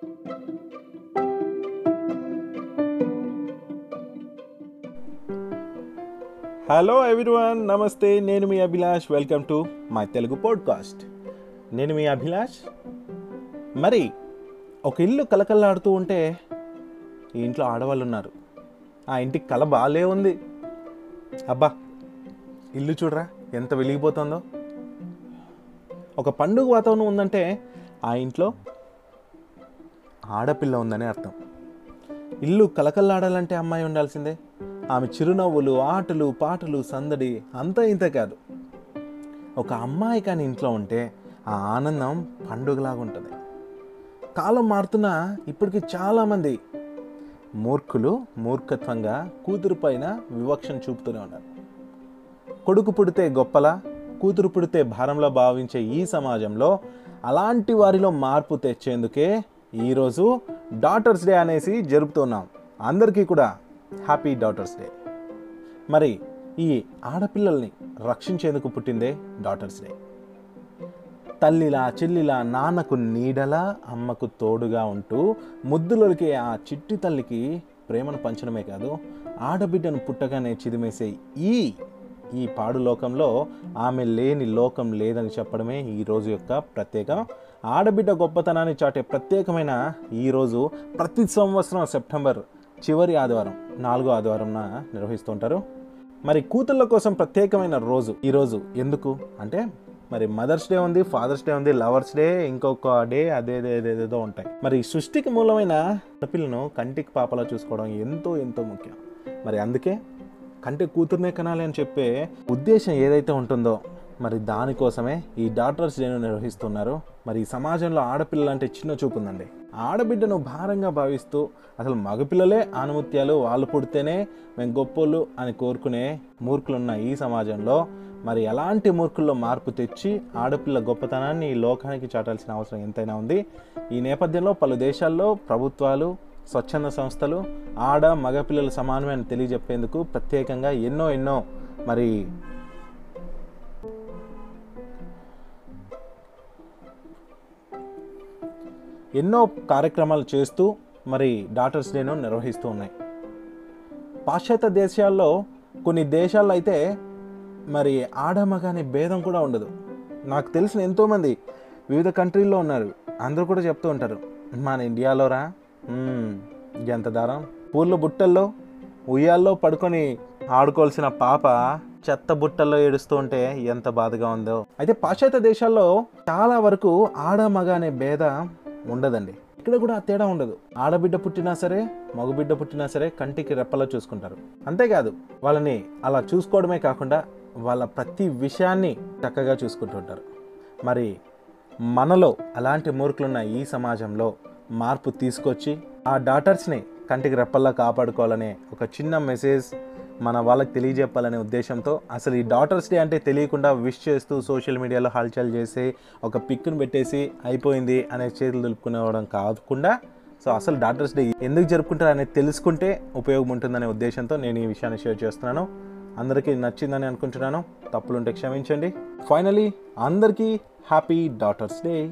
Hello everyone నమస్తే నేను మీ Abhilash welcome to my Telugu podcast నేను మీ అభిలాష్ మరి ఒక ఇల్లు కలకల్లాడుతూ ఉంటే ఈ ఇంట్లో ఆడవాళ్ళు ఉన్నారు. ఆ ఇంటికి కల బాగాలే ఉంది. అబ్బా ఇల్లు చూడరా ఎంత వెలిగిపోతుందో. ఒక పండుగ వాతావరణం ఉందంటే ఆ ఇంట్లో ఆడపిల్ల ఉందని అర్థం. ఇల్లు కలకల్లాడాలంటే అమ్మాయి ఉండాల్సిందే. ఆమె చిరునవ్వులు ఆటలు పాటలు సందడి అంతా ఇంత కాదు. ఒక అమ్మాయి కానీ ఇంట్లో ఉంటే ఆ ఆనందం పండుగలాగా ఉంటుంది. కాలం మారుతున్నా ఇప్పటికి చాలామంది మూర్ఖులు మూర్ఖత్వంగా కూతురు పైన వివక్షను చూపుతూనే ఉన్నారు. కొడుకు పుడితే గొప్పలా కూతురు పుడితే భారంలో భావించే ఈ సమాజంలో అలాంటి వారిలో మార్పు తెచ్చేందుకే ఈరోజు డాటర్స్ డే అనేసి జరుపుతున్నాం. అందరికీ కూడా హ్యాపీ డాటర్స్ డే మరి ఈ ఆడపిల్లల్ని రక్షించేందుకు పుట్టిందే డాటర్స్ డే తల్లిలా చెల్లిలా నాన్నకు నీడలా అమ్మకు తోడుగా ఉంటూ ముద్దులకి ఆ చిట్టి తల్లికి ప్రేమను పంచడమే కాదు ఆడబిడ్డను పుట్టగానే చిదిమేసే ఈ ఈ పాడు లోకంలో ఆమె లేని లోకం లేదని చెప్పడమే ఈ రోజు యొక్క ప్రత్యేకం. ఆడబిడ్డ గొప్పతనాన్ని చాటే ప్రత్యేకమైన ఈరోజు ప్రతి సంవత్సరం సెప్టెంబర్ చివరి ఆదివారం నాలుగో ఆదివారంన నిర్వహిస్తుంటారు మరి కూతుళ్ళ కోసం ప్రత్యేకమైన రోజు ఈరోజు ఎందుకు? అంటే మరి మదర్స్ డే ఉంది ఫాదర్స్ డే ఉంది లవర్స్ డే ఇంకొక డే అదేదేదేదేదో ఉంటాయి. మరి సృష్టికి మూలమైన పిల్లను కంటికి పాపలా చూసుకోవడం ఎంతో ఎంతో ముఖ్యం. మరి అందుకే కంటే కూతుర్నే కనాలి అని చెప్పే ఉద్దేశం ఏదైతే ఉంటుందో మరి దానికోసమే ఈ డాక్టర్స్ డేను నిర్వహిస్తున్నారు. మరి ఈ సమాజంలో ఆడపిల్లలు అంటే చిన్న చూపు ఉందండి. ఆడబిడ్డను భారంగా భావిస్తూ అసలు మగపిల్లలే ఆనుమత్యాలు వాళ్ళు పుడితేనే మేము గొప్పోళ్ళు అని కోరుకునే మూర్ఖులున్న ఈ సమాజంలో మరి ఎలాంటి మూర్ఖుల్లో మార్పు తెచ్చి ఆడపిల్ల గొప్పతనాన్ని ఈ లోకానికి చాటాల్సిన అవసరం ఎంతైనా ఉంది. ఈ నేపథ్యంలో పలు దేశాల్లో ప్రభుత్వాలు స్వచ్ఛంద సంస్థలు ఆడ మగపిల్లల సమానమే అని తెలియజెప్పేందుకు ప్రత్యేకంగా ఎన్నో ఎన్నో మరి ఎన్నో కార్యక్రమాలు చేస్తూ మరి డాటర్స్ డేను నిర్వహిస్తూ ఉన్నాయి. పాశ్చాత్య దేశాల్లో కొన్ని దేశాల్లో అయితే మరి ఆడ మగ అనే భేదం కూడా ఉండదు. నాకు తెలిసిన ఎంతోమంది వివిధ కంట్రీల్లో ఉన్నారు. అందరూ కూడా చెప్తూ ఉంటారు మన ఇండియాలోరా రా ఎంత దారం? పూర్ల బుట్టల్లో ఉయ్యాల్లో పడుకొని ఆడుకోవాల్సిన పాప చెత్త బుట్టల్లో ఏడుస్తూ ఉంటే ఎంత బాధగా ఉందో. అయితే పాశ్చాత్య దేశాల్లో చాలా వరకు ఆడ మగ అనే భేద ఉండదండి. ఇక్కడ కూడా ఆ తేడా ఉండదు. ఆడబిడ్డ పుట్టినా సరే మగబిడ్డ పుట్టినా సరే కంటికి రెప్పలా చూసుకుంటారు. అంతేకాదు వాళ్ళని అలా చూసుకోవడమే కాకుండా వాళ్ళ ప్రతి విషయాన్ని చక్కగా చూసుకుంటుంటారు మరి మనలో అలాంటి మూర్ఖులున్న ఈ సమాజంలో మార్పు తీసుకొచ్చి ఆ డాటర్స్ని కంటికి రెప్పల్లా కాపాడుకోవాలనే ఒక చిన్న మెసేజ్ మన వాళ్ళకి తెలియజెప్పాలనే ఉద్దేశంతో అసలు ఈ డాటర్స్ డే అంటే తెలియకుండా విష్ చేస్తూ సోషల్ మీడియాలో హల్చల్ చేసి ఒక పిక్ను పెట్టేసి అయిపోయింది అనే చేతులు దులుపుకునేవడం కాకుండా సో అసలు డాటర్స్ డే ఎందుకు జరుపుకుంటారు అనేది తెలుసుకుంటే ఉపయోగం ఉంటుందనే ఉద్దేశంతో నేను ఈ విషయాన్ని షేర్ చేస్తున్నాను. అందరికీ నచ్చిందని అనుకుంటున్నాను. తప్పులుంటే క్షమించండి. ఫైనలీ అందరికీ హ్యాపీ డాటర్స్ డే.